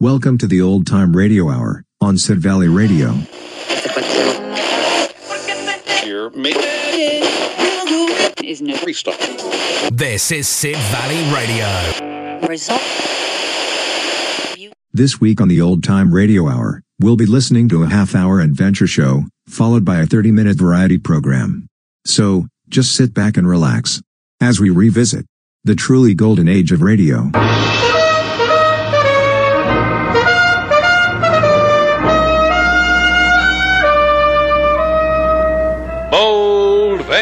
Welcome to the Old Time Radio Hour on Sid Valley Radio. Here, me. is no Restart. This is Sid Valley Radio. This week on the Old Time Radio Hour, we'll be listening to a half hour adventure show, followed by a 30 minute variety program. So, just sit back and relax as we revisit the truly golden age of radio.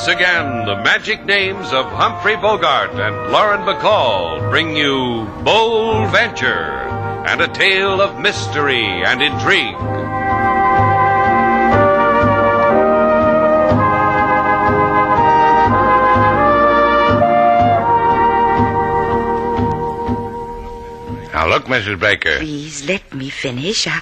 Once again, the magic names of Humphrey Bogart and Lauren Bacall bring you Bold Venture and a tale of mystery and intrigue. Now look, Mrs. Baker. Please let me finish. I,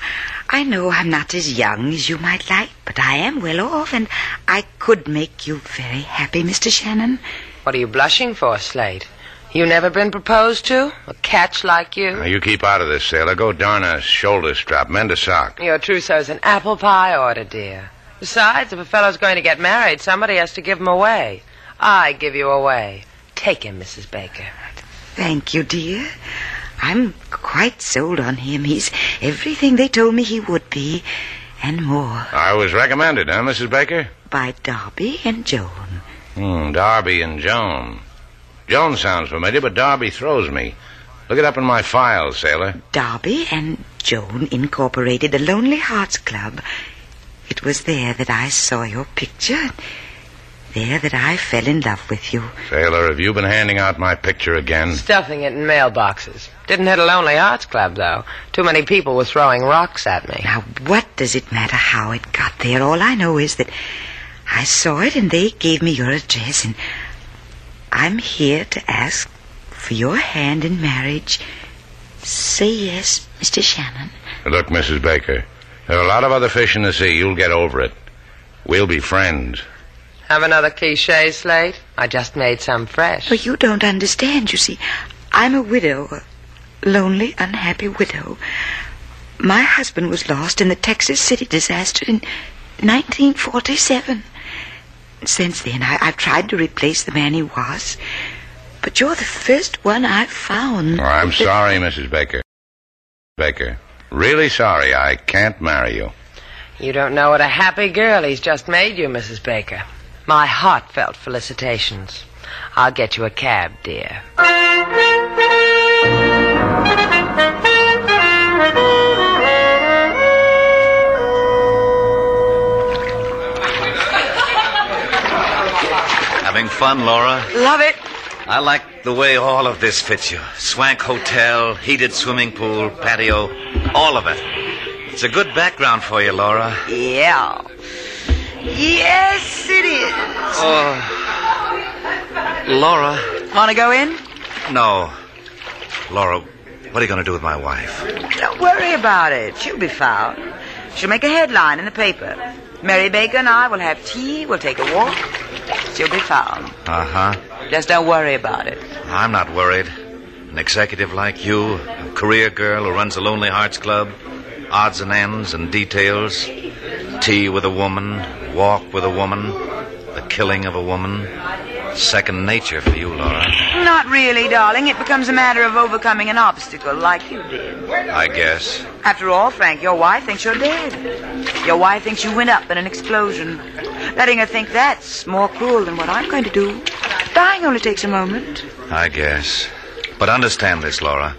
I know I'm not as young as you might like, but I am well off, and I could make you very happy, Mr. Shannon. What are you blushing for, Slate? You never been proposed to? A catch like Now you? you keep out of this, sailor. Go darn a shoulder strap, mend a sock. Your trousseau's an apple pie order, dear. Besides, if a fellow's going to get married, somebody has to give him away. I give you away. Take him, Mrs. Baker. Thank you, dear. I'm quite sold on him. He's everything they told me he would be, and more, I was recommended, huh, Mrs. Baker? by Darby and Joan. Hmm, Darby and Joan. Joan sounds familiar, but Darby throws me. Look it up in my files, sailor. Darby and Joan incorporated the Lonely Hearts Club. It was there that I saw your picture. There that I fell in love with you. Sailor, have you been handing out my picture again? Stuffing it in mailboxes. Didn't hit a Lonely Hearts Club, though. Too many people were throwing rocks at me. Now, what does it matter how it got there? All I know is that I saw it and they gave me your address, and I'm here to ask for your hand in marriage. Say yes, Mr. Shannon. Look, Mrs. Baker, there are a lot of other fish in the sea. You'll get over it. We'll be friends. Have another cliche, Slate? I just made some fresh. But you don't understand, you see. I'm a widow, a lonely, unhappy widow. My husband was lost in the Texas City disaster in 1947. Since then, I, I've tried to replace the man he was. But you're the first one I've found. Oh, I'm sorry, Mrs. Baker. Baker, really sorry. I can't marry you. You don't know what a happy girl he's just made you, Mrs. Baker. My heartfelt felicitations. I'll get you a cab, dear. Having fun, Laura? Love it. I like the way all of this fits you. Swank hotel, heated swimming pool, patio, all of it. It's a good background for you, Laura. Yeah. Yes, it is. Oh. Laura? Want to go in? No. Laura, what are you going to do with my wife? Don't worry about it. She'll be found. She'll make a headline in the paper. Mary Baker and I will have tea. We'll take a walk. She'll be found. Uh huh. Just don't worry about it. I'm not worried. An executive like you, a career girl who runs the Lonely Hearts Club, odds and ends and details, tea with a woman, walk with a woman, the killing of a woman. Second nature for you, Laura. Not really, darling. It becomes a matter of overcoming an obstacle like you did. I guess. After all, Frank, your wife thinks you're dead. Your wife thinks you went up in an explosion. Letting her think that's more cruel than what I'm going to do. Dying only takes a moment. I guess. But understand this, Laura.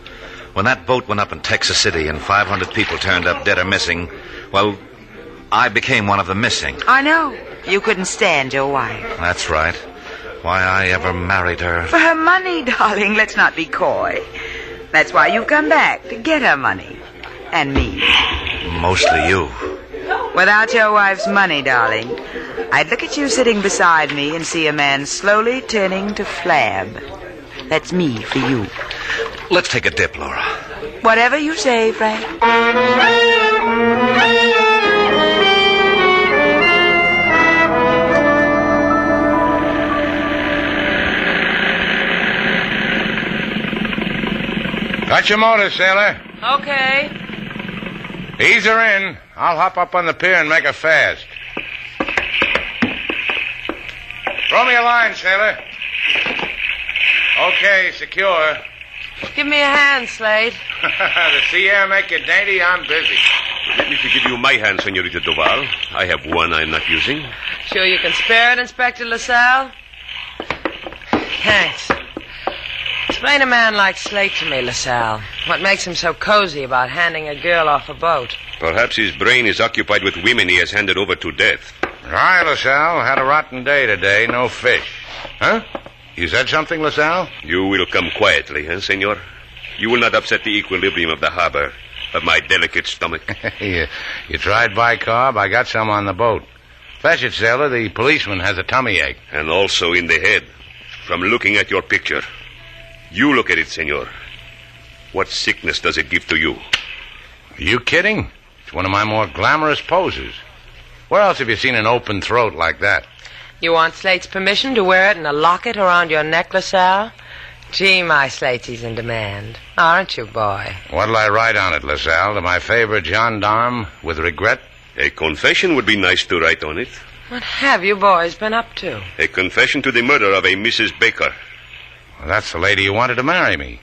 When that boat went up in Texas City and 500 people turned up dead or missing, well, I became one of the missing. I know. You couldn't stand your wife. That's right. Why I ever married her. For her money, darling. Let's not be coy. That's why you've come back, to get her money. And me. Mostly you. Without your wife's money, darling, I'd look at you sitting beside me and see a man slowly turning to flab. That's me for you. Let's take a dip, Laura. Whatever you say, Frank. Got your motor, sailor. Okay. Ease her in. I'll hop up on the pier and make her fast. Throw me a line, sailor. Okay, secure. Give me a hand, Slate. the sea air make you dainty. I'm busy. Let me to give you my hand, Senorita Duval. I have one I'm not using. Sure you can spare it, Inspector LaSalle? Thanks. Explain a man like Slate to me, LaSalle. What makes him so cozy about handing a girl off a boat? Perhaps his brain is occupied with women he has handed over to death. Hi, LaSalle. Had a rotten day today. No fish. Huh? You said something, LaSalle? You will come quietly, eh, senor? You will not upset the equilibrium of the harbor, of my delicate stomach. you, you tried bicarb? I got some on the boat. Fetch it, sailor. The policeman has a tummy ache. and also in the head, from looking at your picture. You look at it, senor. What sickness does it give to you? Are you kidding? It's one of my more glamorous poses. Where else have you seen an open throat like that? You want Slate's permission to wear it in a locket around your necklace, LaSalle? Gee, my Slatesy's in demand. Aren't you, boy? What'll I write on it, LaSalle? To my favorite gendarme with regret? A confession would be nice to write on it. What have you boys been up to? A confession to the murder of a Mrs. Baker. Well, that's the lady who wanted to marry me.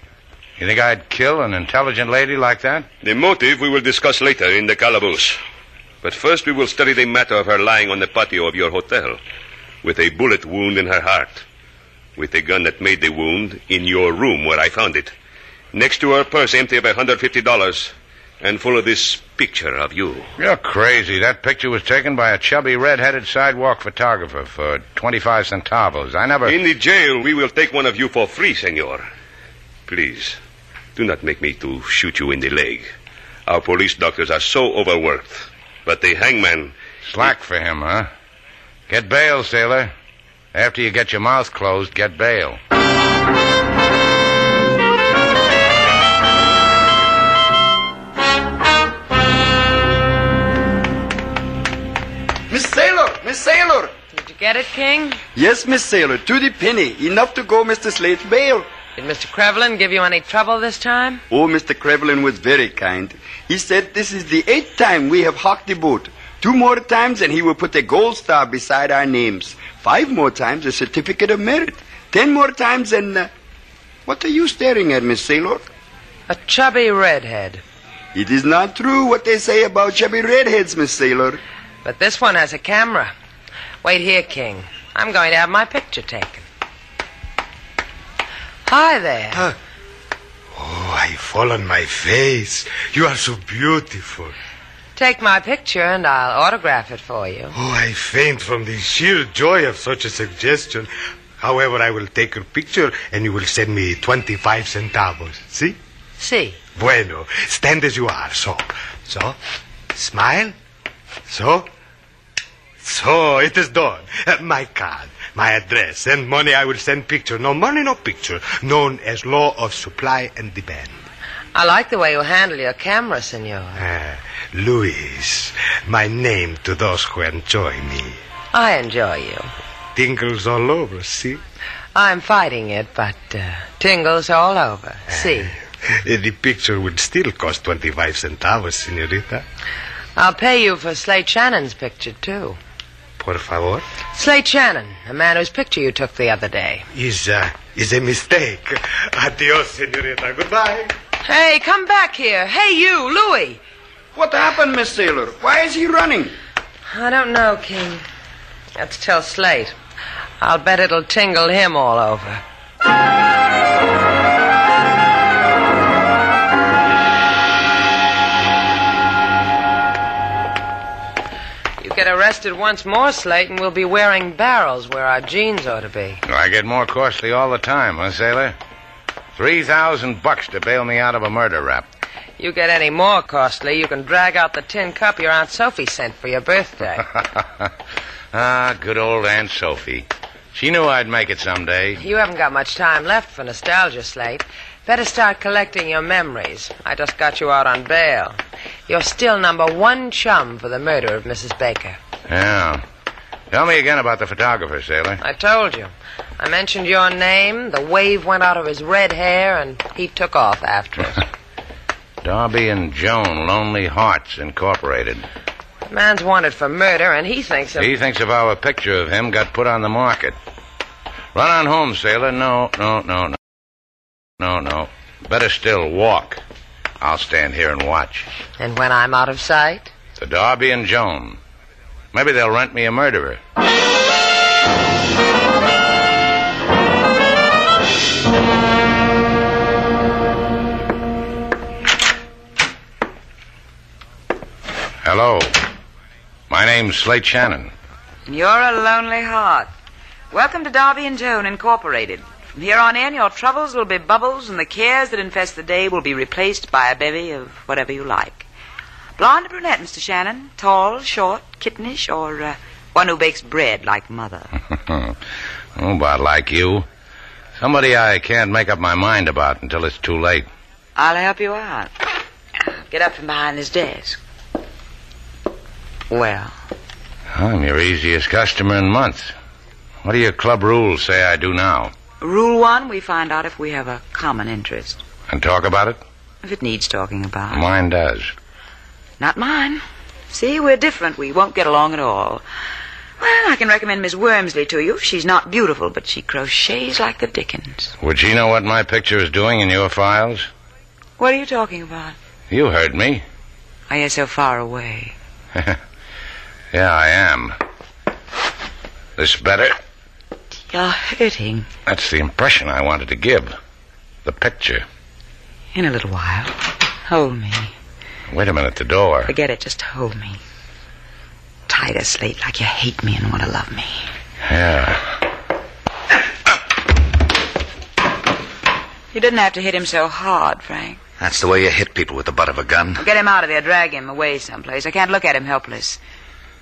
You think I'd kill an intelligent lady like that? The motive we will discuss later in the calaboose. But first we will study the matter of her lying on the patio of your hotel, with a bullet wound in her heart, with the gun that made the wound in your room where I found it, next to her purse empty of a hundred fifty dollars, and full of this picture of you. You're crazy. That picture was taken by a chubby, red-headed sidewalk photographer for 25 centavos. I never... In the jail, we will take one of you for free, senor. Please, do not make me to shoot you in the leg. Our police doctors are so overworked. But the hangman, Slack for him, huh? Get bail, sailor. After you get your mouth closed, get bail. Miss Sailor, Miss Sailor. Did you get it, King? Yes, Miss Sailor, to the penny. Enough to go Mr. Slate's bail. Did Mr. Crevelin give you any trouble this time? Oh, Mr. Crevelin was very kind. He said this is the eighth time we have hocked the boat. Two more times and he will put a gold star beside our names. Five more times a certificate of merit. Ten more times and... Uh, what are you staring at, Miss Sailor? A chubby redhead. It is not true what they say about chubby redheads, Miss Sailor. But this one has a camera. Wait here, King. I'm going to have my picture taken. Hi there. Oh, I fall on my face. You are so beautiful. Take my picture and I'll autograph it for you. Oh, I faint from the sheer joy of such a suggestion. However, I will take your picture and you will send me 25 centavos. See? See. Bueno, stand as you are. So, so, smile. So, so, it is done. Uh, my card, my address, and money I will send picture. No money, no picture. Known as law of supply and demand. I like the way you handle your camera, senor. Ah, Luis, my name to those who enjoy me. I enjoy you. Tingles all over, see? I'm fighting it, but uh, tingles all over. See? Uh, the picture would still cost 25 centavos, senorita. I'll pay you for Slate Shannon's picture, too. Por favor. Slate Shannon, the man whose picture you took the other day. Is, uh, is a mistake. Adios, senorita. Goodbye. Hey, come back here. Hey, you, Louis. What happened, Miss Taylor? Why is he running? I don't know, King. Let's tell Slate. I'll bet it'll tingle him all over. You Get arrested once more, Slate, and we'll be wearing barrels where our jeans ought to be. I get more costly all the time, huh, Sailor? Three thousand bucks to bail me out of a murder rap. You get any more costly, you can drag out the tin cup your Aunt Sophie sent for your birthday. ah, good old Aunt Sophie. She knew I'd make it someday. You haven't got much time left for nostalgia, Slate. Better start collecting your memories. I just got you out on bail. You're still number one chum for the murder of Mrs. Baker. Yeah. Tell me again about the photographer, sailor. I told you. I mentioned your name, the wave went out of his red hair, and he took off after it. Darby and Joan, Lonely Hearts Incorporated. The man's wanted for murder, and he thinks of. He thinks of our picture of him got put on the market. Run on home, sailor. No, no, no, no. No, no. Better still, walk. I'll stand here and watch. And when I'm out of sight? The Darby and Joan. Maybe they'll rent me a murderer. Hello. My name's Slate Shannon. And You're a lonely heart. Welcome to Darby and Joan Incorporated. From here on in, your troubles will be bubbles, and the cares that infest the day will be replaced by a bevy of whatever you like. Blonde or brunette, Mr. Shannon? Tall, short, kittenish, or uh, one who bakes bread like mother? oh, about like you. Somebody I can't make up my mind about until it's too late. I'll help you out. Get up from behind this desk. Well, I'm your easiest customer in months. What do your club rules say I do now? rule one, we find out if we have a common interest. And talk about it? If it needs talking about. Mine does. Not mine. See, we're different. We won't get along at all. Well, I can recommend Miss Wormsley to you. She's not beautiful, but she crochets like the dickens. Would she know what my picture is doing in your files? What are you talking about? You heard me. Are you so far away? yeah, I am. This better? You're hurting. That's the impression I wanted to give. The picture. In a little while. Hold me. Wait a minute, the door. Forget it, just hold me. Tight as slate like you hate me and want to love me. Yeah. You didn't have to hit him so hard, Frank. That's the way you hit people with the butt of a gun. Get him out of there, drag him away someplace. I can't look at him helpless.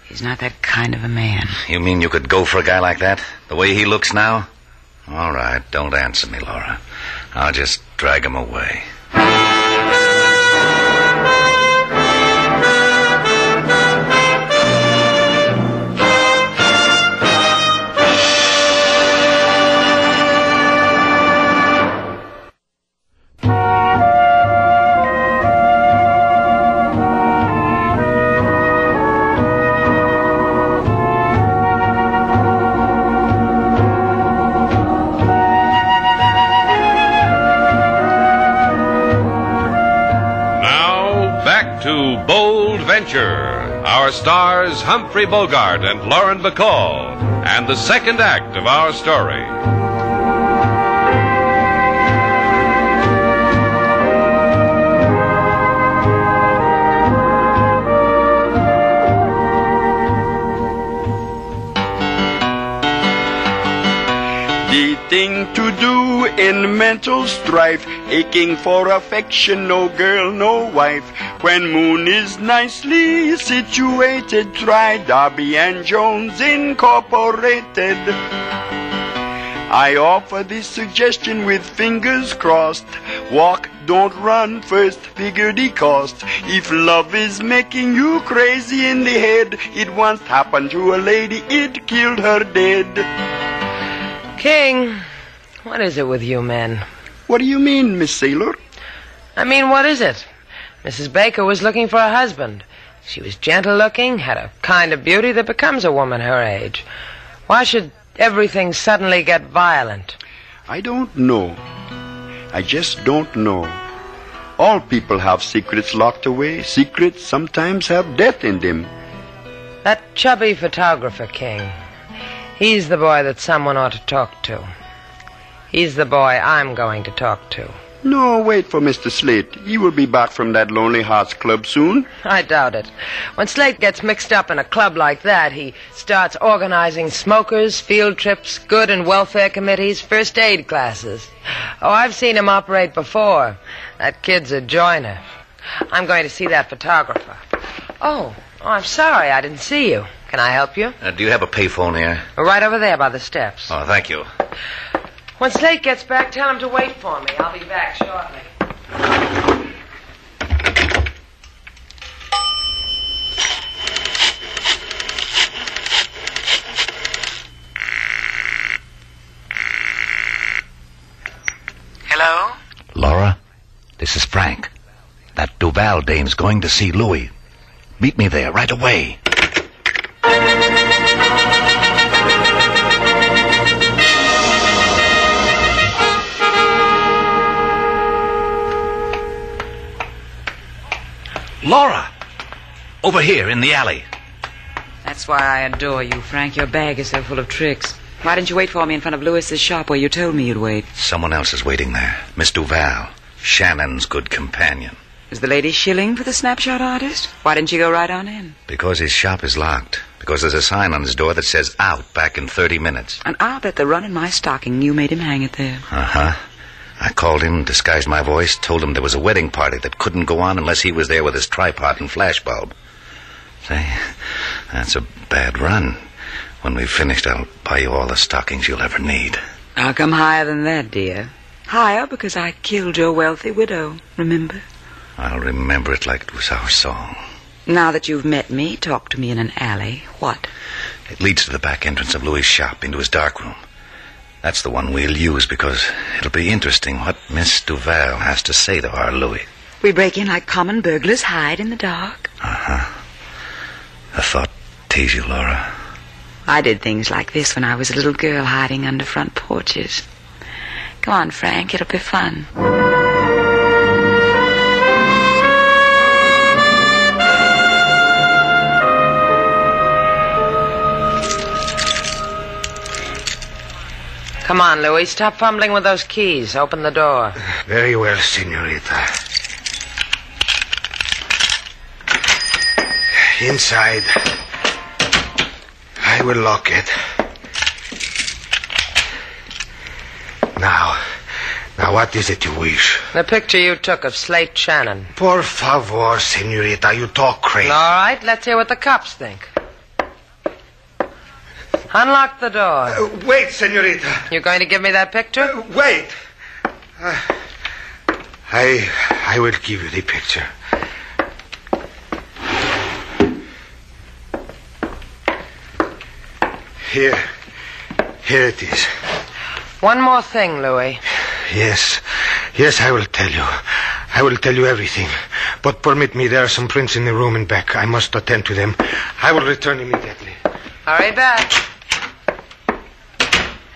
He's not that kind of a man. You mean you could go for a guy like that? The way he looks now? All right, don't answer me, Laura. I'll just drag him away. Our stars Humphrey Bogart and Lauren Bacall, and the second act of our story. In mental strife, aching for affection, no girl, no wife. When Moon is nicely situated, try Darby and Jones Incorporated. I offer this suggestion with fingers crossed. Walk, don't run, first figure the cost. If love is making you crazy in the head, it once happened to a lady, it killed her dead. King, what is it with you men? What do you mean, Miss Sailor? I mean, what is it? Mrs. Baker was looking for a husband. She was gentle looking, had a kind of beauty that becomes a woman her age. Why should everything suddenly get violent? I don't know. I just don't know. All people have secrets locked away. Secrets sometimes have death in them. That chubby photographer, King. He's the boy that someone ought to talk to. He's the boy I'm going to talk to. No, wait for Mr. Slate. He will be back from that Lonely Hearts Club soon. I doubt it. When Slate gets mixed up in a club like that, he starts organizing smokers, field trips, good and welfare committees, first aid classes. Oh, I've seen him operate before. That kid's a joiner. I'm going to see that photographer. Oh, oh I'm sorry I didn't see you. Can I help you? Uh, do you have a payphone here? Right over there by the steps. Oh, thank you. When Slate gets back, tell him to wait for me. I'll be back shortly. Hello? Laura, this is Frank. That Duval dame's going to see Louis. Meet me there right away. Laura! Over here in the alley. That's why I adore you, Frank. Your bag is so full of tricks. Why didn't you wait for me in front of Lewis's shop where you told me you'd wait? Someone else is waiting there. Miss Duval. Shannon's good companion. Is the lady shilling for the snapshot artist? Why didn't you go right on in? Because his shop is locked. Because there's a sign on his door that says out back in 30 minutes. And I'll bet the run in my stocking you made him hang it there. Uh huh. I called him, disguised my voice, told him there was a wedding party that couldn't go on unless he was there with his tripod and flashbulb. Say, that's a bad run. When we've finished, I'll buy you all the stockings you'll ever need. I'll come higher than that, dear. Higher because I killed your wealthy widow, remember? I'll remember it like it was our song. Now that you've met me, talk to me in an alley. What? It leads to the back entrance of Louis' shop, into his dark room. That's the one we'll use because it'll be interesting what Miss Duval has to say to our Louis. We break in like common burglars, hide in the dark. Uh huh. A thought tease you, Laura. I did things like this when I was a little girl hiding under front porches. Come on, Frank, it'll be fun. Come on, Louis. Stop fumbling with those keys. Open the door. Very well, senorita. Inside. I will lock it. Now, now what is it you wish? The picture you took of Slate Shannon. Por favor, senorita, you talk crazy. All right, let's hear what the cops think. Unlock the door. Uh, wait, senorita. You're going to give me that picture? Uh, wait. Uh, I, I will give you the picture. Here, here it is. One more thing, Louis. Yes, yes, I will tell you. I will tell you everything. But permit me, there are some prints in the room and back. I must attend to them. I will return immediately. Hurry back.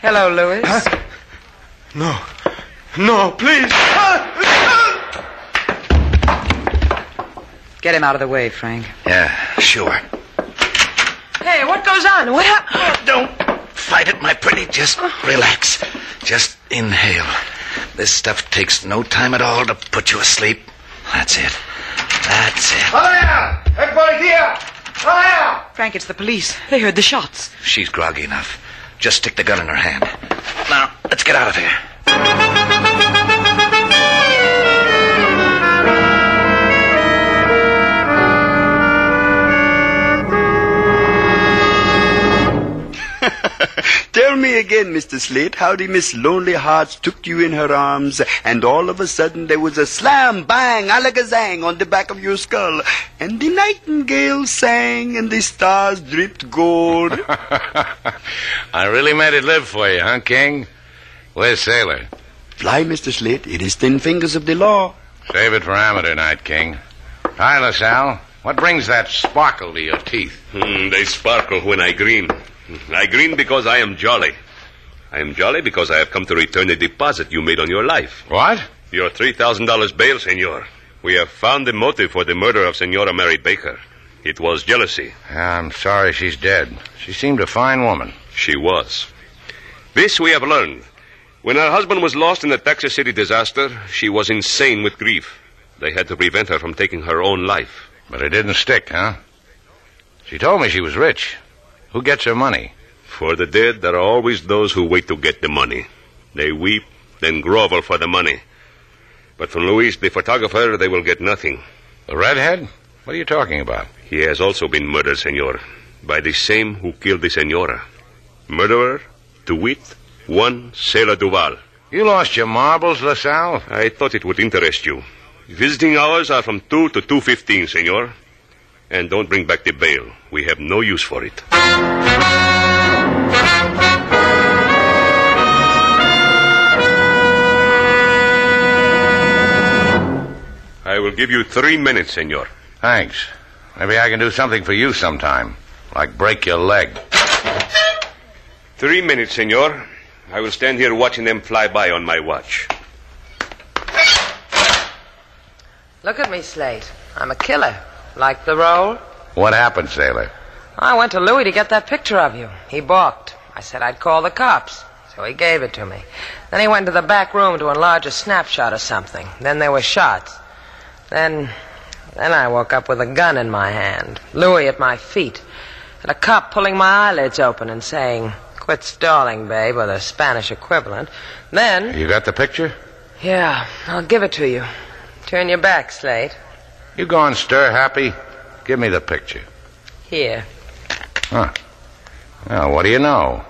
Hello, Louis. Huh? No. No, please. Get him out of the way, Frank. Yeah, sure. Hey, what goes on? What happened? Don't fight it, my pretty. Just relax. Just inhale. This stuff takes no time at all to put you asleep. That's it. That's it. Hiya! Everybody here! Hiya! Frank, it's the police. They heard the shots. She's groggy enough. Just stick the gun in her hand. Now, let's get out of here. Me again, Mr. Slate, how the Miss Lonely Hearts took you in her arms, and all of a sudden there was a slam, bang, alakazang on the back of your skull, and the nightingale sang, and the stars dripped gold. I really made it live for you, huh, King? Where's Sailor? Fly, Mr. Slate, it is ten fingers of the law. Save it for amateur night, King. Hi, LaSalle. What brings that sparkle to your teeth? Hmm, they sparkle when I grin. I grin because I am jolly. I am jolly because I have come to return a deposit you made on your life. What? Your $3,000 bail, senor. We have found the motive for the murder of Senora Mary Baker. It was jealousy. Ah, I'm sorry she's dead. She seemed a fine woman. She was. This we have learned. When her husband was lost in the Texas City disaster, she was insane with grief. They had to prevent her from taking her own life. But it didn't stick, huh? She told me she was rich. Who gets her money? For the dead, there are always those who wait to get the money. They weep, then grovel for the money. But from Luis, the photographer, they will get nothing. The redhead? What are you talking about? He has also been murdered, senor, by the same who killed the senora. Murderer, to wit, one Sailor Duval. You lost your marbles, LaSalle? I thought it would interest you. Visiting hours are from 2 to 2.15, senor. And don't bring back the bail. We have no use for it. I will give you three minutes, senor. Thanks. Maybe I can do something for you sometime. Like break your leg. Three minutes, senor. I will stand here watching them fly by on my watch. Look at me, Slate. I'm a killer. Like the role? What happened, Sailor? I went to Louis to get that picture of you. He balked. I said I'd call the cops. So he gave it to me. Then he went to the back room to enlarge a snapshot or something. Then there were shots. Then. Then I woke up with a gun in my hand, Louis at my feet, and a cop pulling my eyelids open and saying, Quit stalling, babe, or the Spanish equivalent. Then. You got the picture? Yeah, I'll give it to you. Turn your back, Slate. You gone stir happy? Give me the picture. Here. Huh. Well, what do you know?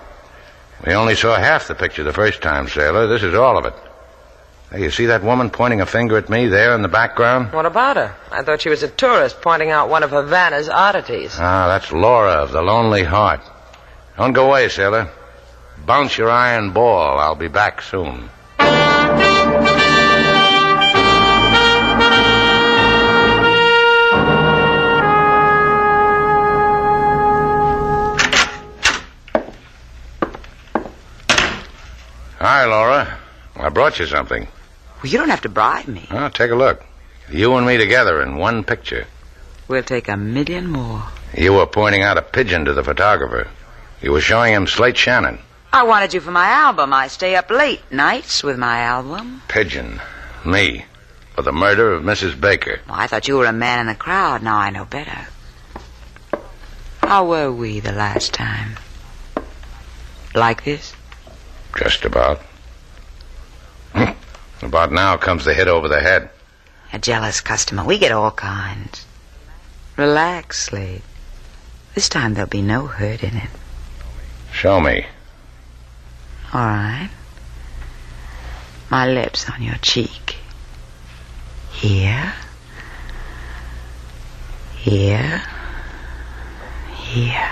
We only saw half the picture the first time, Sailor. This is all of it. Hey, you see that woman pointing a finger at me there in the background? What about her? I thought she was a tourist pointing out one of Havana's oddities. Ah, that's Laura of the Lonely Heart. Don't go away, sailor. Bounce your iron ball. I'll be back soon. Hi, Laura. I brought you something. Well, you don't have to bribe me. Oh, take a look. You and me together in one picture. We'll take a million more. You were pointing out a pigeon to the photographer. You were showing him Slate Shannon. I wanted you for my album. I stay up late nights with my album. Pigeon. Me. For the murder of Mrs. Baker. Well, I thought you were a man in the crowd. Now I know better. How were we the last time? Like this? Just about. about now comes the hit over the head. A jealous customer. We get all kinds. Relax, Slate. This time there'll be no hurt in it. Show me. All right. My lips on your cheek. Here. Here. Here.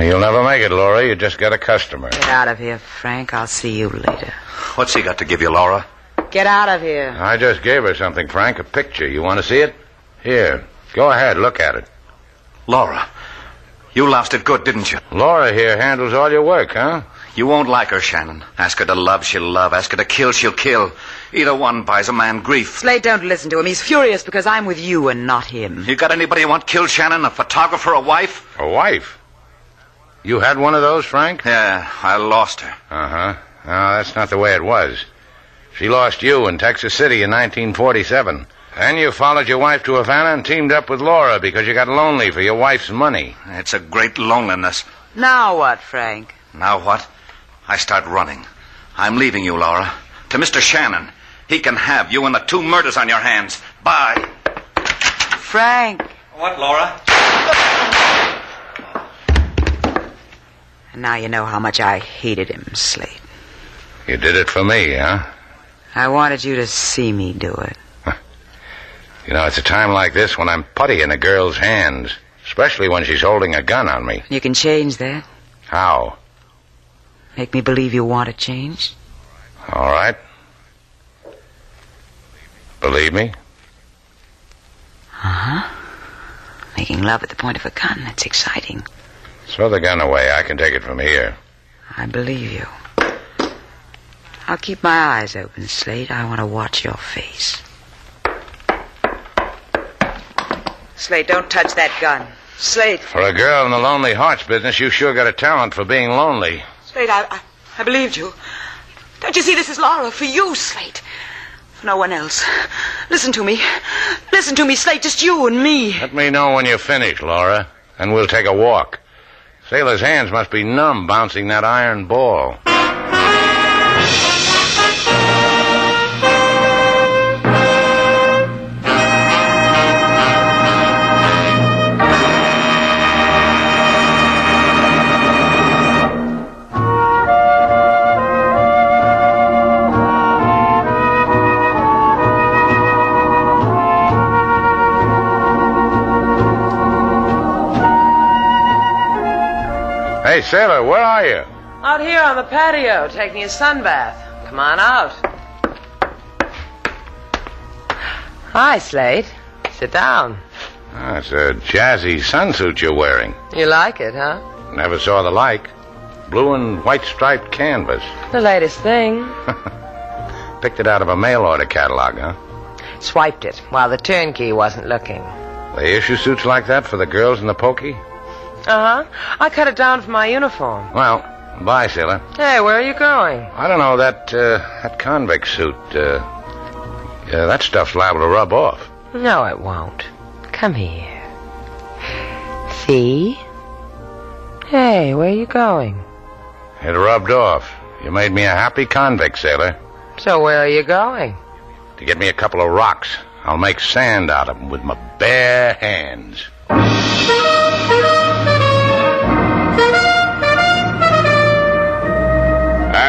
You'll never make it, Laura. You just got a customer. Get out of here, Frank. I'll see you later. What's he got to give you, Laura? Get out of here. I just gave her something, Frank. A picture. You want to see it? Here. Go ahead. Look at it. Laura, you lost it good, didn't you? Laura here handles all your work, huh? You won't like her, Shannon. Ask her to love, she'll love. Ask her to kill, she'll kill. Either one buys a man grief. Slate, don't listen to him. He's furious because I'm with you and not him. You got anybody you want killed, Shannon? A photographer, a wife? A wife? You had one of those, Frank? Yeah, I lost her. Uh huh. No, that's not the way it was. She lost you in Texas City in 1947. Then you followed your wife to Havana and teamed up with Laura because you got lonely for your wife's money. It's a great loneliness. Now what, Frank? Now what? I start running. I'm leaving you, Laura. To Mr. Shannon. He can have you and the two murders on your hands. Bye. Frank. What, Laura? And now you know how much I hated him, Slate. You did it for me, huh? I wanted you to see me do it. You know, it's a time like this when I'm putty in a girl's hands, especially when she's holding a gun on me. You can change that. How? Make me believe you want to change. All right. Believe me? Uh huh. Making love at the point of a gun, that's exciting. Throw the gun away. I can take it from here. I believe you. I'll keep my eyes open, Slate. I want to watch your face. Slate, don't touch that gun. Slate. For a girl in the Lonely Hearts business, you sure got a talent for being lonely. Slate, I, I, I believed you. Don't you see this is Laura for you, Slate? For no one else. Listen to me. Listen to me, Slate. Just you and me. Let me know when you're finished, Laura, and we'll take a walk. Sailor's hands must be numb bouncing that iron ball. Hey, Sailor, where are you? Out here on the patio, taking a sunbath. Come on out. Hi, Slate. Sit down. Ah, it's a jazzy sunsuit you're wearing. You like it, huh? Never saw the like. Blue and white striped canvas. The latest thing. Picked it out of a mail order catalog, huh? Swiped it while the turnkey wasn't looking. They issue suits like that for the girls in the pokey? Uh huh. I cut it down for my uniform. Well, bye, Sailor. Hey, where are you going? I don't know, that, uh, that convict suit, uh, yeah, that stuff's liable to rub off. No, it won't. Come here. See? Hey, where are you going? It rubbed off. You made me a happy convict, Sailor. So where are you going? To get me a couple of rocks. I'll make sand out of them with my bare hands.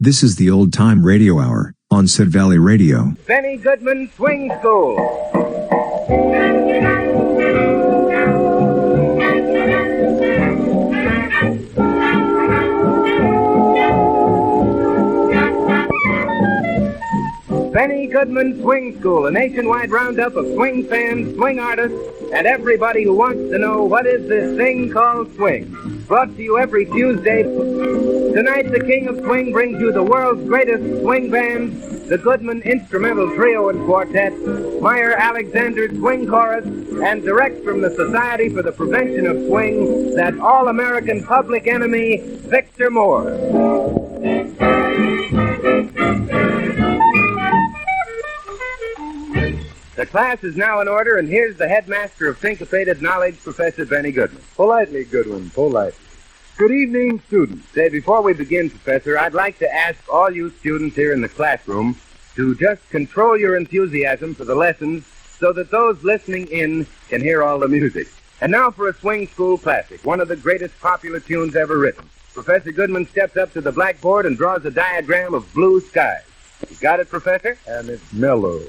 This is the Old Time Radio Hour on Sid Valley Radio. Benny Goodman Swing School. Benny Goodman Swing School, a nationwide roundup of swing fans, swing artists, and everybody who wants to know what is this thing called swing. Brought to you every Tuesday. Tonight, the King of Swing brings you the world's greatest swing band, the Goodman Instrumental Trio and Quartet, Meyer Alexander Swing Chorus, and direct from the Society for the Prevention of Swing, that all-American public enemy, Victor Moore. The class is now in order, and here's the headmaster of syncopated knowledge, Professor Benny Goodman. Politely, Goodwin, politely. Good evening, students. Say, before we begin, Professor, I'd like to ask all you students here in the classroom to just control your enthusiasm for the lessons so that those listening in can hear all the music. And now for a swing school classic, one of the greatest popular tunes ever written. Professor Goodman steps up to the blackboard and draws a diagram of blue skies. You got it, Professor? And it's mellow.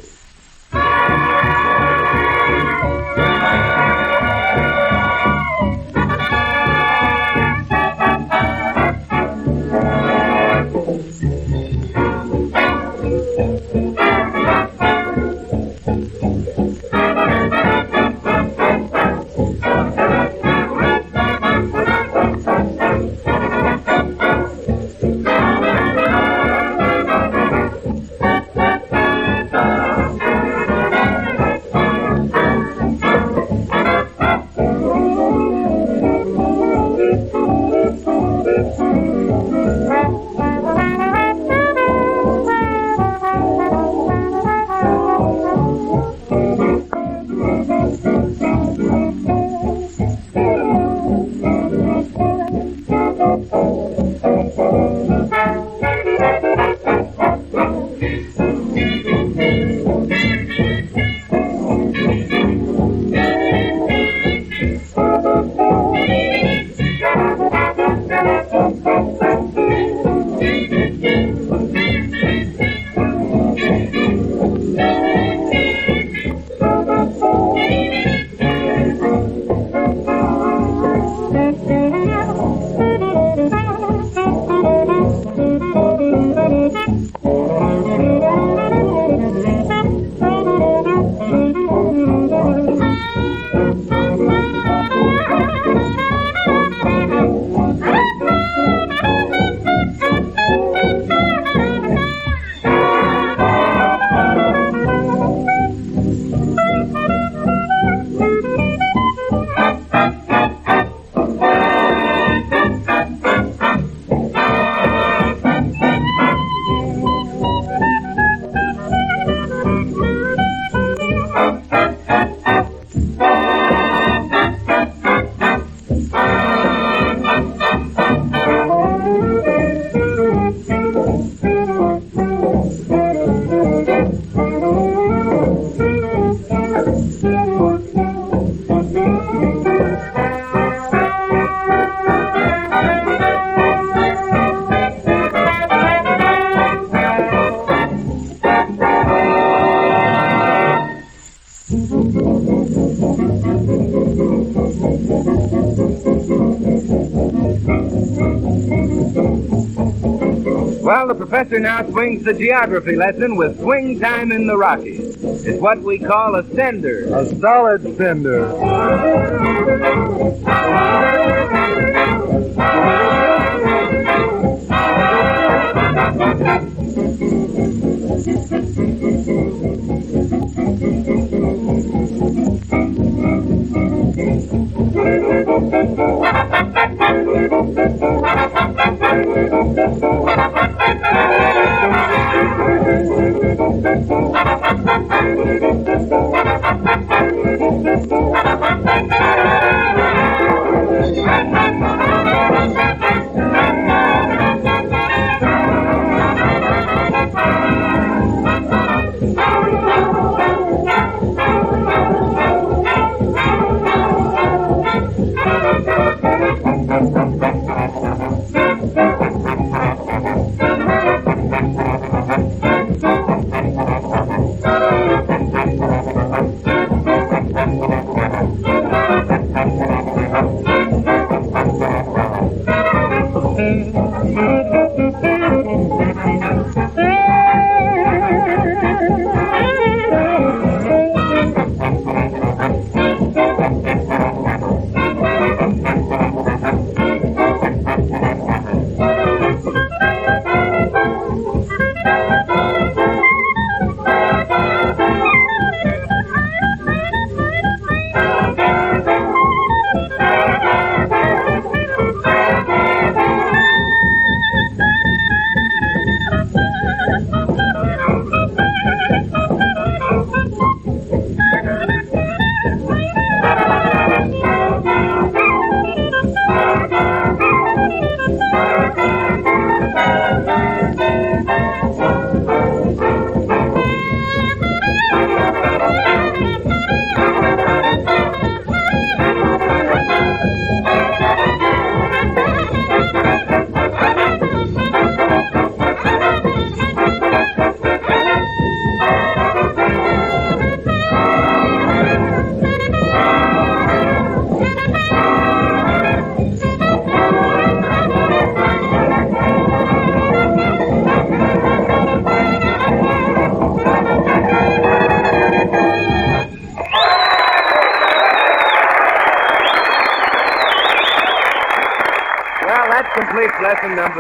Professor now swings the geography lesson with swing time in the Rockies. It's what we call a sender. A solid sender.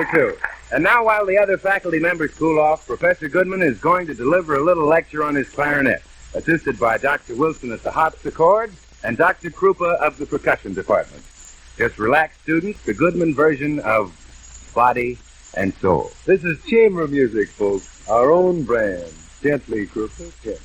Two. And now, while the other faculty members cool off, Professor Goodman is going to deliver a little lecture on his clarinet, assisted by Dr. Wilson at the harpsichord and Dr. Krupa of the percussion department. Just relax, students, the Goodman version of Body and Soul. This is chamber music, folks. Our own brand. Gently, Krupa, gently.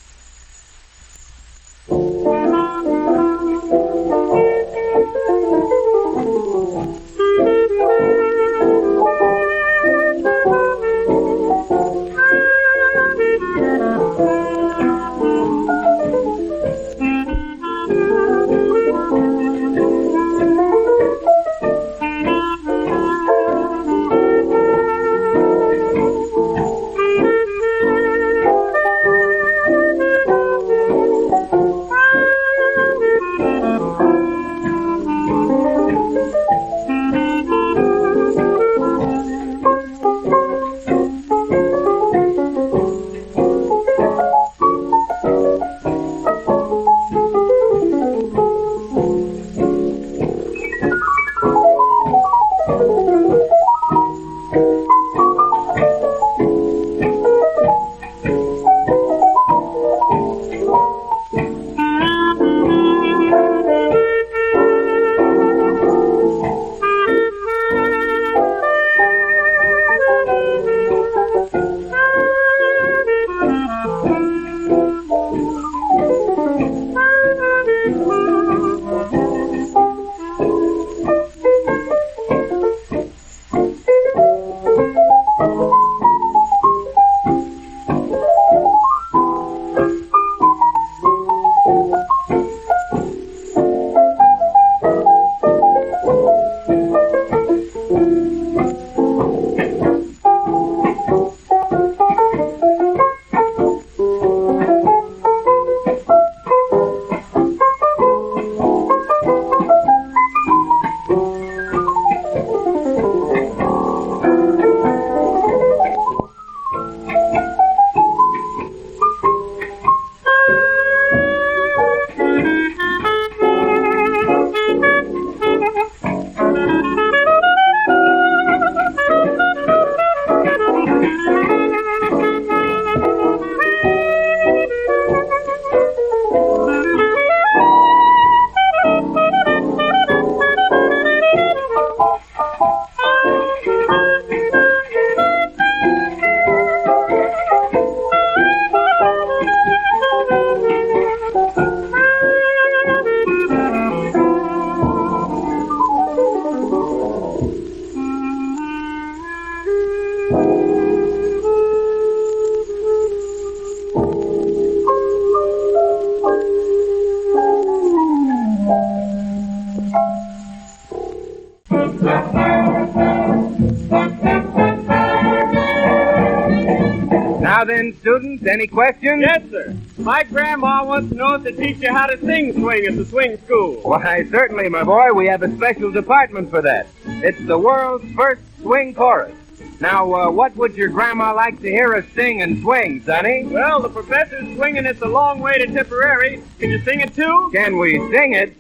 Any questions? Yes, sir. My grandma wants to know if they teach you how to sing swing at the swing school. Why, certainly, my boy. We have a special department for that. It's the world's first swing chorus. Now, uh, what would your grandma like to hear us sing and swing, Sonny? Well, the professor's swinging It's a Long Way to Tipperary. Can you sing it too? Can we sing it?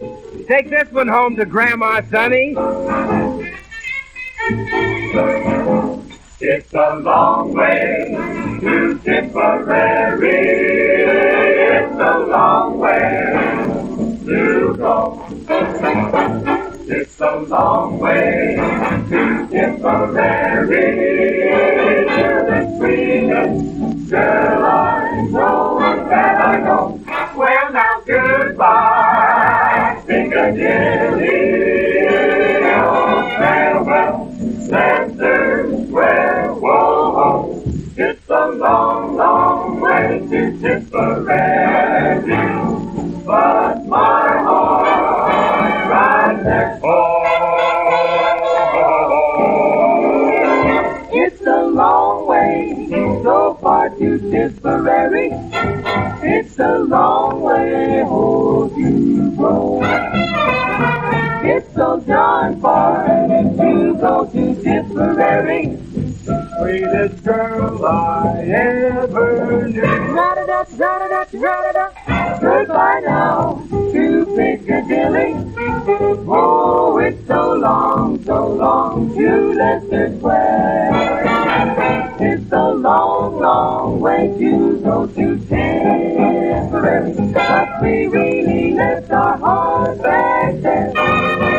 Take this one home to Grandma, Sonny. It's a long way to Tipperary. It's a long way to go. It's a long way to Tipperary. To the sweetest girl that I know. Well, now goodbye, Piccadilly. Farewell, whoa, It's a long, long way to Tipperary. But my heart right there. Oh, it's a long way so far to Tipperary. It's a long way oh, to go. It's so darn far to go to Tipperary. Sweetest girl I ever knew. Ra-da-da, ra-da-da, ra-da-da. Goodbye now to Piccadilly. Oh, it's so long, so long to Leicester Square. It's a long, long way to go to Tipperary. But we really left our hearts back there.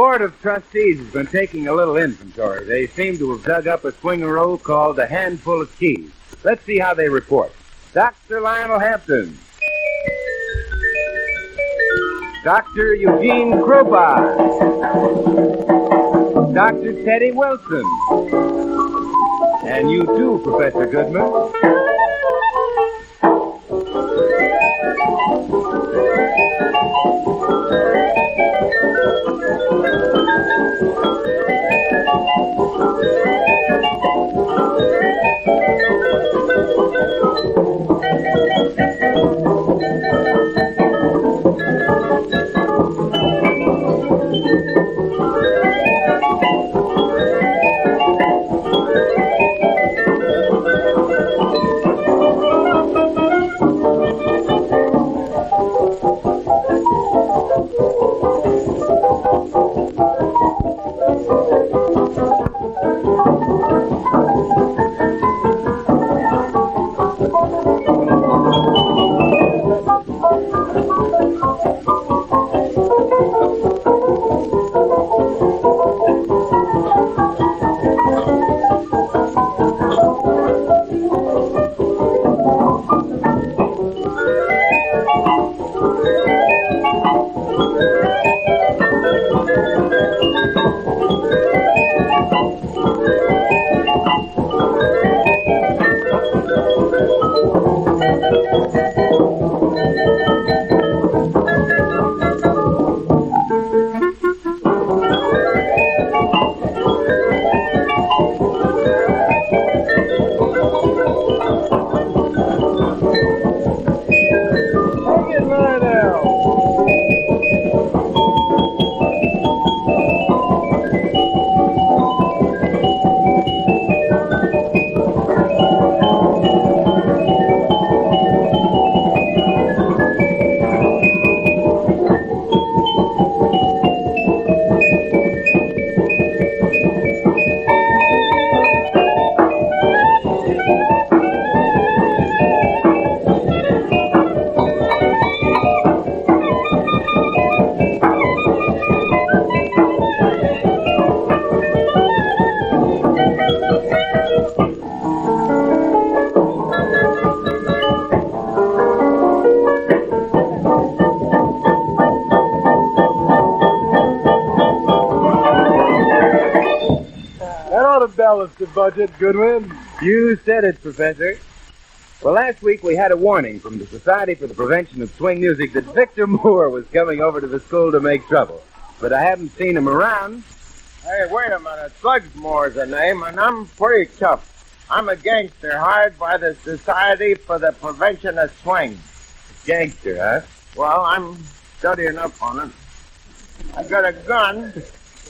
Board of Trustees has been taking a little inventory. They seem to have dug up a swingaroo called a handful of keys. Let's see how they report. Dr. Lionel Hampton. Dr. Eugene Krupa. Dr. Teddy Wilson. And you too, Professor Goodman. Balanced the budget, Goodwin. You said it, Professor. Well, last week we had a warning from the Society for the Prevention of Swing Music that Victor Moore was coming over to the school to make trouble. But I haven't seen him around. Hey, wait a minute. Slugs Moore's the name, and I'm pretty tough. I'm a gangster hired by the Society for the Prevention of Swing. Gangster, huh? Well, I'm studying up on it. I got a gun.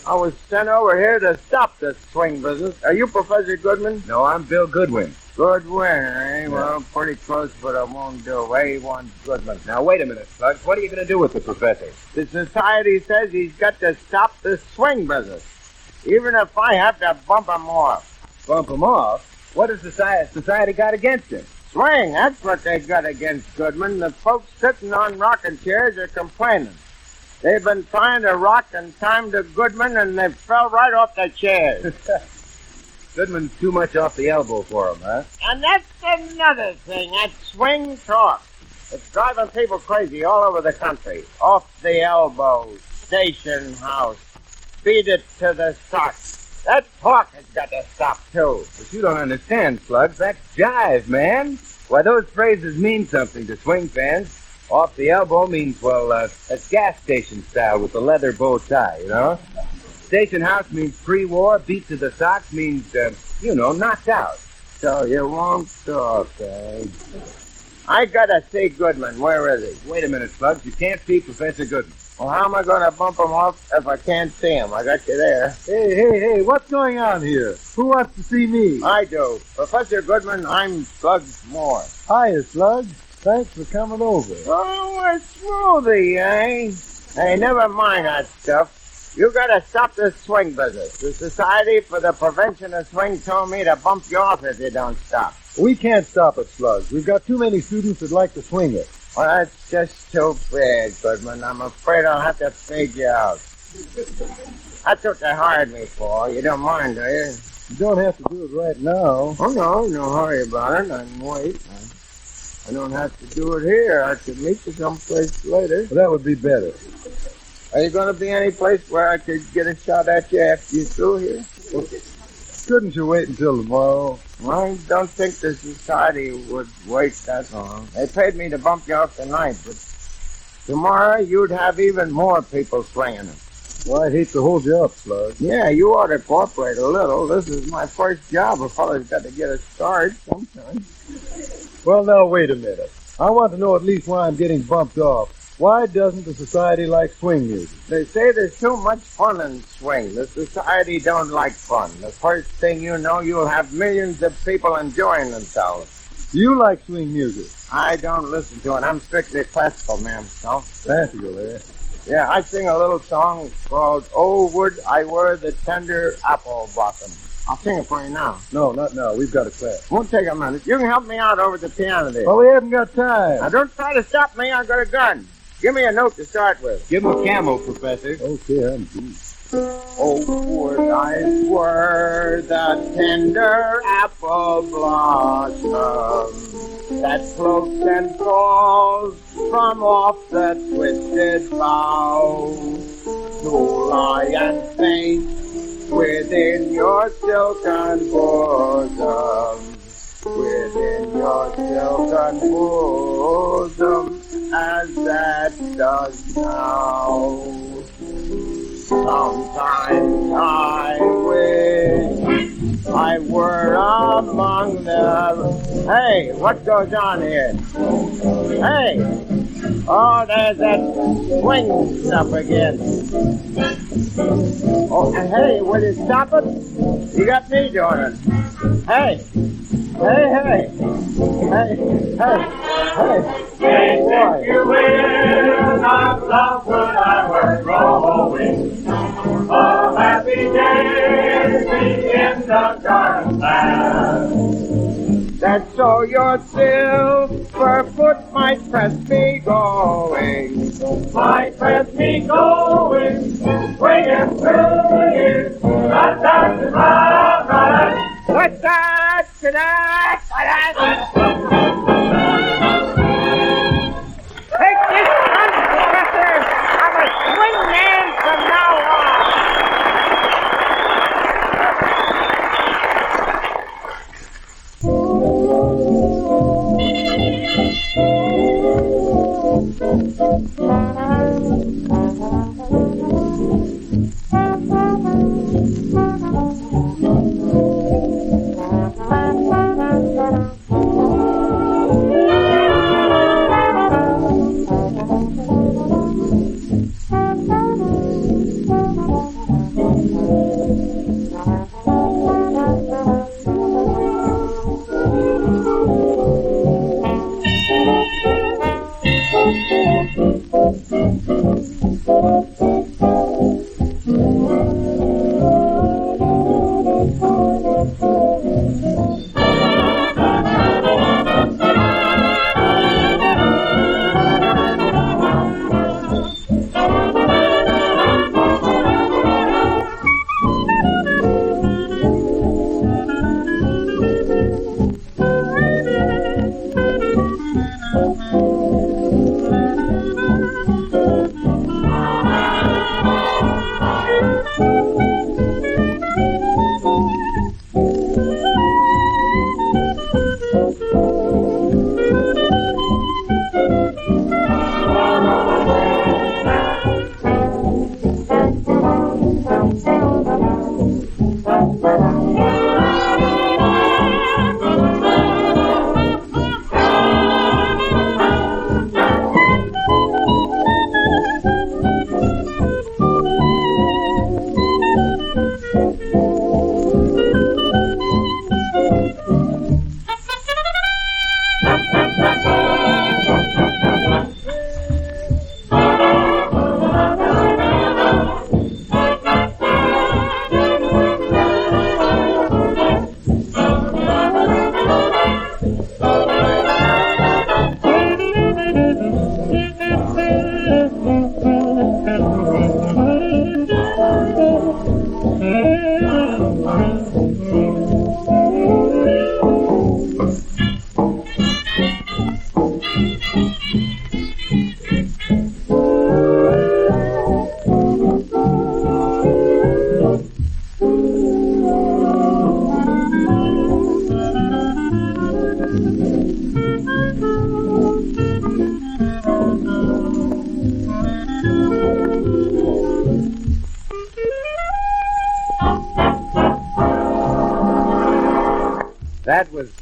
I was sent over here to stop this swing business. Are you Professor Goodman? No, I'm Bill Goodwin. Goodwin, eh? Well, pretty close, but I won't do. A1 Goodman. Now, wait a minute, Slugs. What are you going to do with the professor? The society says he's got to stop the swing business, even if I have to bump him off. Bump him off? What has society, society got against him? Swing, that's what they got against Goodman. The folks sitting on rocking chairs are complaining. They've been trying to rock and time to Goodman, and they fell right off their chairs. Goodman's too much off the elbow for him, huh? and that's another thing, that swing talk. It's driving people crazy all over the country. Off the elbow, station house, beat it to the socks. That talk has got to stop, too. But you don't understand, Slugs. That's jive, man. Why, those phrases mean something to swing fans. Off the elbow means, well, uh, that's gas station style with the leather bow tie, you know? Station house means pre-war. Beat to the socks means, uh, you know, knocked out. So you won't talk, eh? I gotta see Goodman. Where is he? Wait a minute, Slugs. You can't see Professor Goodman. Well, how am I gonna bump him off if I can't see him? I got you there. Hey, hey, hey, what's going on here? Who wants to see me? I do. Professor Goodman, I'm Slugs Moore. Hiya, Slug. Thanks for coming over. Oh, a smoothie, eh? Hey, never mind that stuff. You gotta stop this swing business. The Society for the Prevention of Swing told me to bump you off if you don't stop. We can't stop it, Slugs. We've got too many students that like to swing it. Well, that's just too bad, Goodman. I'm afraid I'll have to fade you out. That's what they hired me for. You don't mind, do you? You don't have to do it right now. Oh, no, no hurry about it. I can wait. I, don't have to do it here. I could meet you someplace later. Well, that would be better. Are you going to be any place where I could get a shot at you after you're through here? Couldn't you wait until tomorrow? I don't think the society would wait that long. They paid me to bump you off tonight, but tomorrow you'd have even more people swinging it. Well, I'd hate to hold you up, Slug. Yeah, you ought to cooperate a little. This is my first job. A fellow's got to get a start sometime. Well, now, wait a minute. I want to know at least why I'm getting bumped off. Why doesn't the society like swing music? They say there's too much fun in swing. The society don't like fun. The first thing you know, you'll have millions of people enjoying themselves. You like swing music? I don't listen to it. I'm strictly classical, ma'am. No? Classical, eh? Yeah, I sing a little song called "Oh Would I Were the Tender Apple Blossom." I'll sing it for you now. No, not now. We've got a class. Won't take a minute. You can help me out over the piano there. Well, we haven't got time. Now, don't try to stop me. I've got a gun. Give me a note to start with. Give him a camel, Professor. Okay, I'm deep. Oh, would I were the tender apple blossom that floats and falls from off the twisted bough to lie and faint within your silken bosom, within your silken bosom, as that does now. Sometimes I wish I were among the. Hey, what goes on here? Hey! Oh, there's that swing stuff again. Oh, and hey, will you stop it? You got me doing it. Hey! Hey, hey! Hey, hey, hey! Hey, boy. you will not love when I were growing. A happy day in the garden land. That's so your silver foot might press me going. Might press me going, swinging through the years. Da, da, da, da, da. What's that? Tonight? Take That was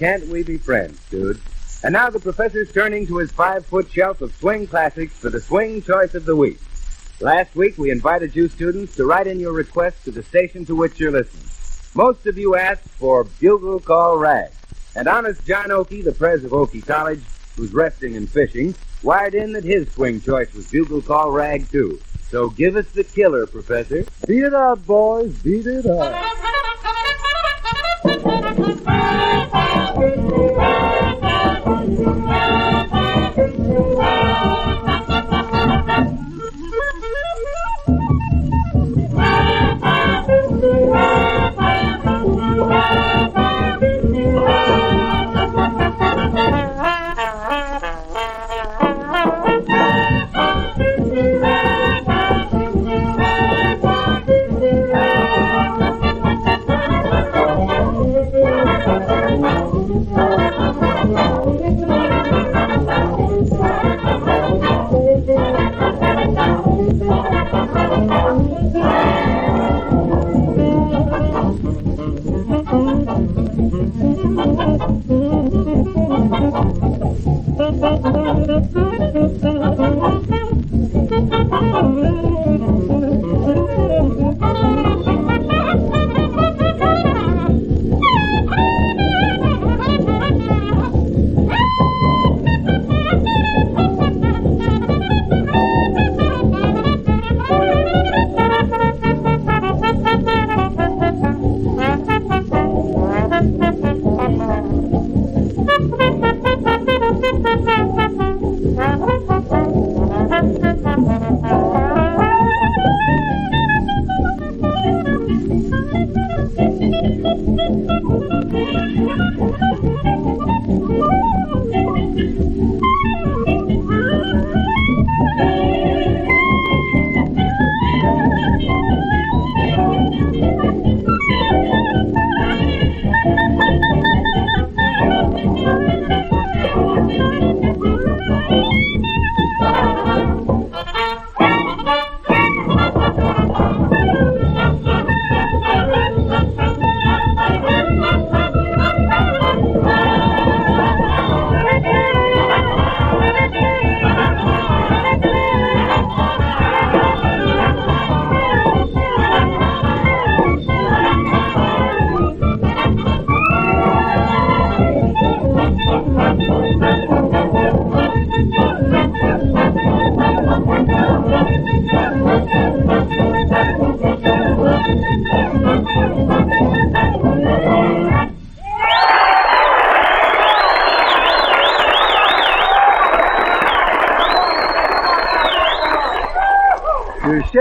Can't We Be Friends, dude. And now the professor's turning to his five foot shelf of swing classics for the swing choice of the week. Last week we invited you students to write in your request to the station to which you're listening. Most of you asked for Bugle Call Rag. And honest John Oakie, the pres of Oakie College, who's resting and fishing, wired in that his swing choice was Bugle Call Rag too. So give us the killer, Professor. Beat it up, boys. Beat it up. Thank you.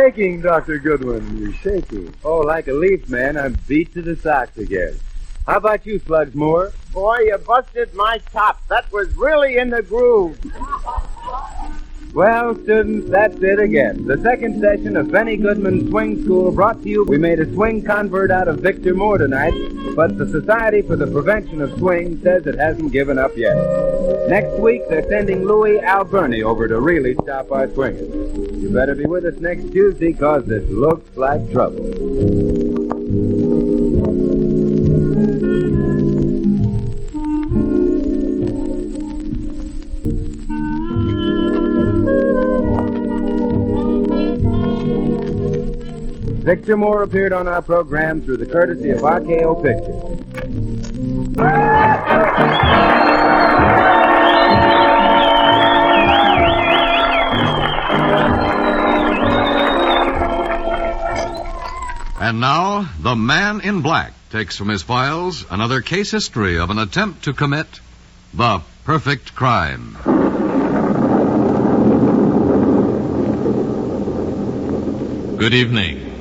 Shaking, Dr. Goodwin. You're shaking. Oh, like a leaf, man. I'm beat to the socks again. How about you, Slugs Moore? Boy, you busted my top. That was really in the groove. Well, students, that's it again. The second session of Benny Goodman's Swing School brought to you. We made a swing convert out of Victor Moore tonight, but the Society for the Prevention of Swing says it hasn't given up yet. Next week, they're sending Luis Alberni over to really stop our swinging. You better be with us next Tuesday, cause it looks like trouble. Victor Moore appeared on our program through the courtesy of RKO Pictures. And now, the man in black takes from his files another case history of an attempt to commit the perfect crime. Good evening.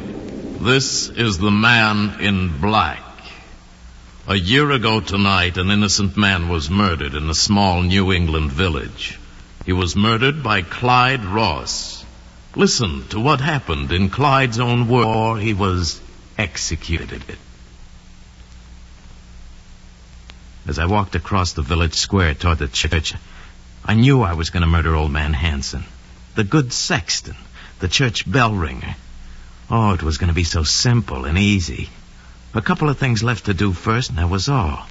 This is the man in black. A year ago tonight, an innocent man was murdered in a small New England village. He was murdered by Clyde Ross. Listen to what happened in Clyde's own words. He was executed. As I walked across the village square toward the church, I knew I was going to murder old man Hanson, the good sexton, the church bell ringer. Oh, it was going to be so simple and easy. A couple of things left to do first, and that was all.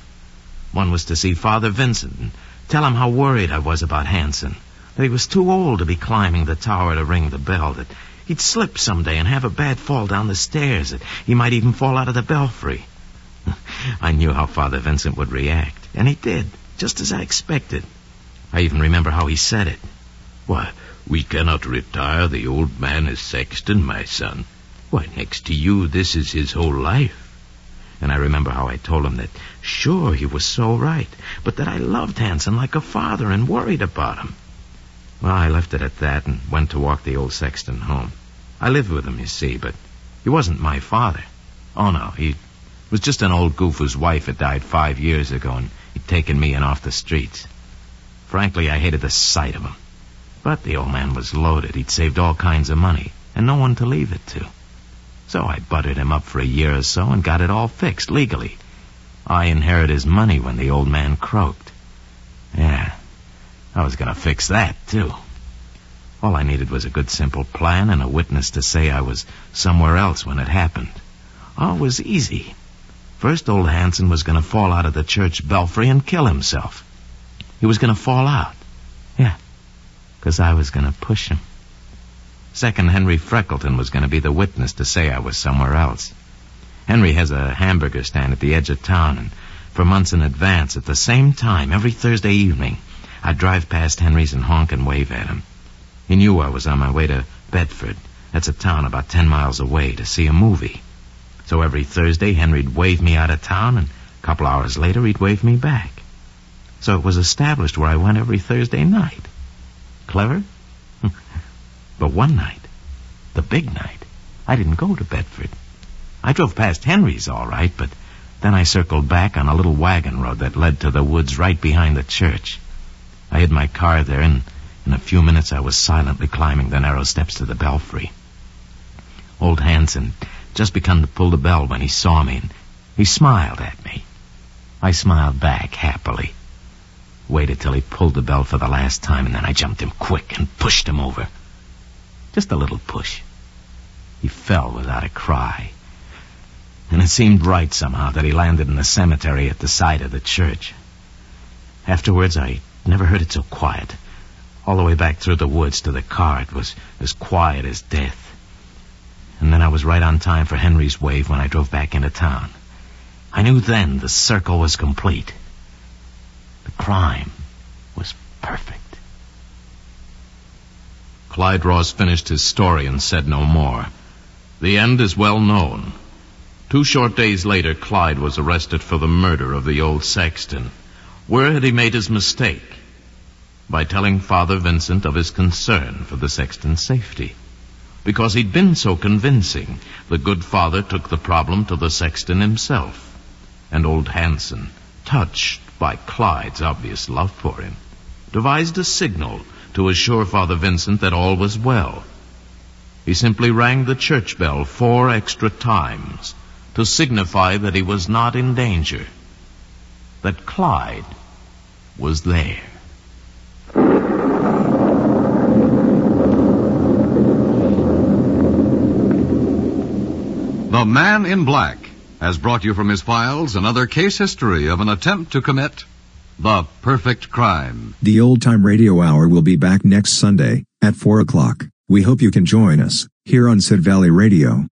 One was to see Father Vincent and tell him how worried I was about Hanson. That he was too old to be climbing the tower to ring the bell. That he'd slip someday and have a bad fall down the stairs. That he might even fall out of the belfry. I knew how Father Vincent would react, and he did, just as I expected. I even remember how he said it. Why, we cannot retire the old man as sexton, my son. Why, next to you, this is his whole life. And I remember how I told him that, sure, he was so right, but that I loved Hanson like a father and worried about him. Well, I left it at that and went to walk the old sexton home. I lived with him, you see, but he wasn't my father. Oh, no, he was just an old goof whose wife had died five years ago, and he'd taken me in off the streets. Frankly, I hated the sight of him. But the old man was loaded. He'd saved all kinds of money, and no one to leave it to. So I buttered him up for a year or so and got it all fixed legally. I inherited his money when the old man croaked. Yeah, I was going to fix that, too. All I needed was a good simple plan and a witness to say I was somewhere else when it happened. All was easy. First, old Hanson was going to fall out of the church belfry and kill himself. He was going to fall out. Yeah, because I was going to push him. Second, Henry Freckleton was going to be the witness to say I was somewhere else. Henry has a hamburger stand at the edge of town, and for months in advance, at the same time, every Thursday evening, I'd drive past Henry's and honk and wave at him. He knew I was on my way to Bedford. That's a town about ten miles away to see a movie. So every Thursday, Henry'd wave me out of town, and a couple hours later, he'd wave me back. So it was established where I went every Thursday night. Clever? But one night, the big night, I didn't go to Bedford. I drove past Henry's all right, but then I circled back on a little wagon road that led to the woods right behind the church. I hid my car there, and in a few minutes I was silently climbing the narrow steps to the belfry. Old Hanson just begun to pull the bell when he saw me, and he smiled at me. I smiled back happily. Waited till he pulled the bell for the last time, and then I jumped him quick and pushed him over. Just a little push. He fell without a cry. And it seemed right somehow that he landed in the cemetery at the side of the church. Afterwards, I never heard it so quiet. All the way back through the woods to the car, it was as quiet as death. And then I was right on time for Henry's wave when I drove back into town. I knew then the circle was complete. The crime was perfect. Clyde Ross finished his story and said no more. The end is well known. Two short days later, Clyde was arrested for the murder of the old sexton. Where had he made his mistake? By telling Father Vincent of his concern for the sexton's safety. Because he'd been so convincing, the good father took the problem to the sexton himself. And old Hanson, touched by Clyde's obvious love for him, devised a signal to assure Father Vincent that all was well. He simply rang the church bell four extra times to signify that he was not in danger, that Clyde was there. The Man in Black has brought you from his files another case history of an attempt to commit the perfect crime. The Old Time Radio Hour will be back next Sunday at 4 o'clock. We hope you can join us here on Sid Valley Radio.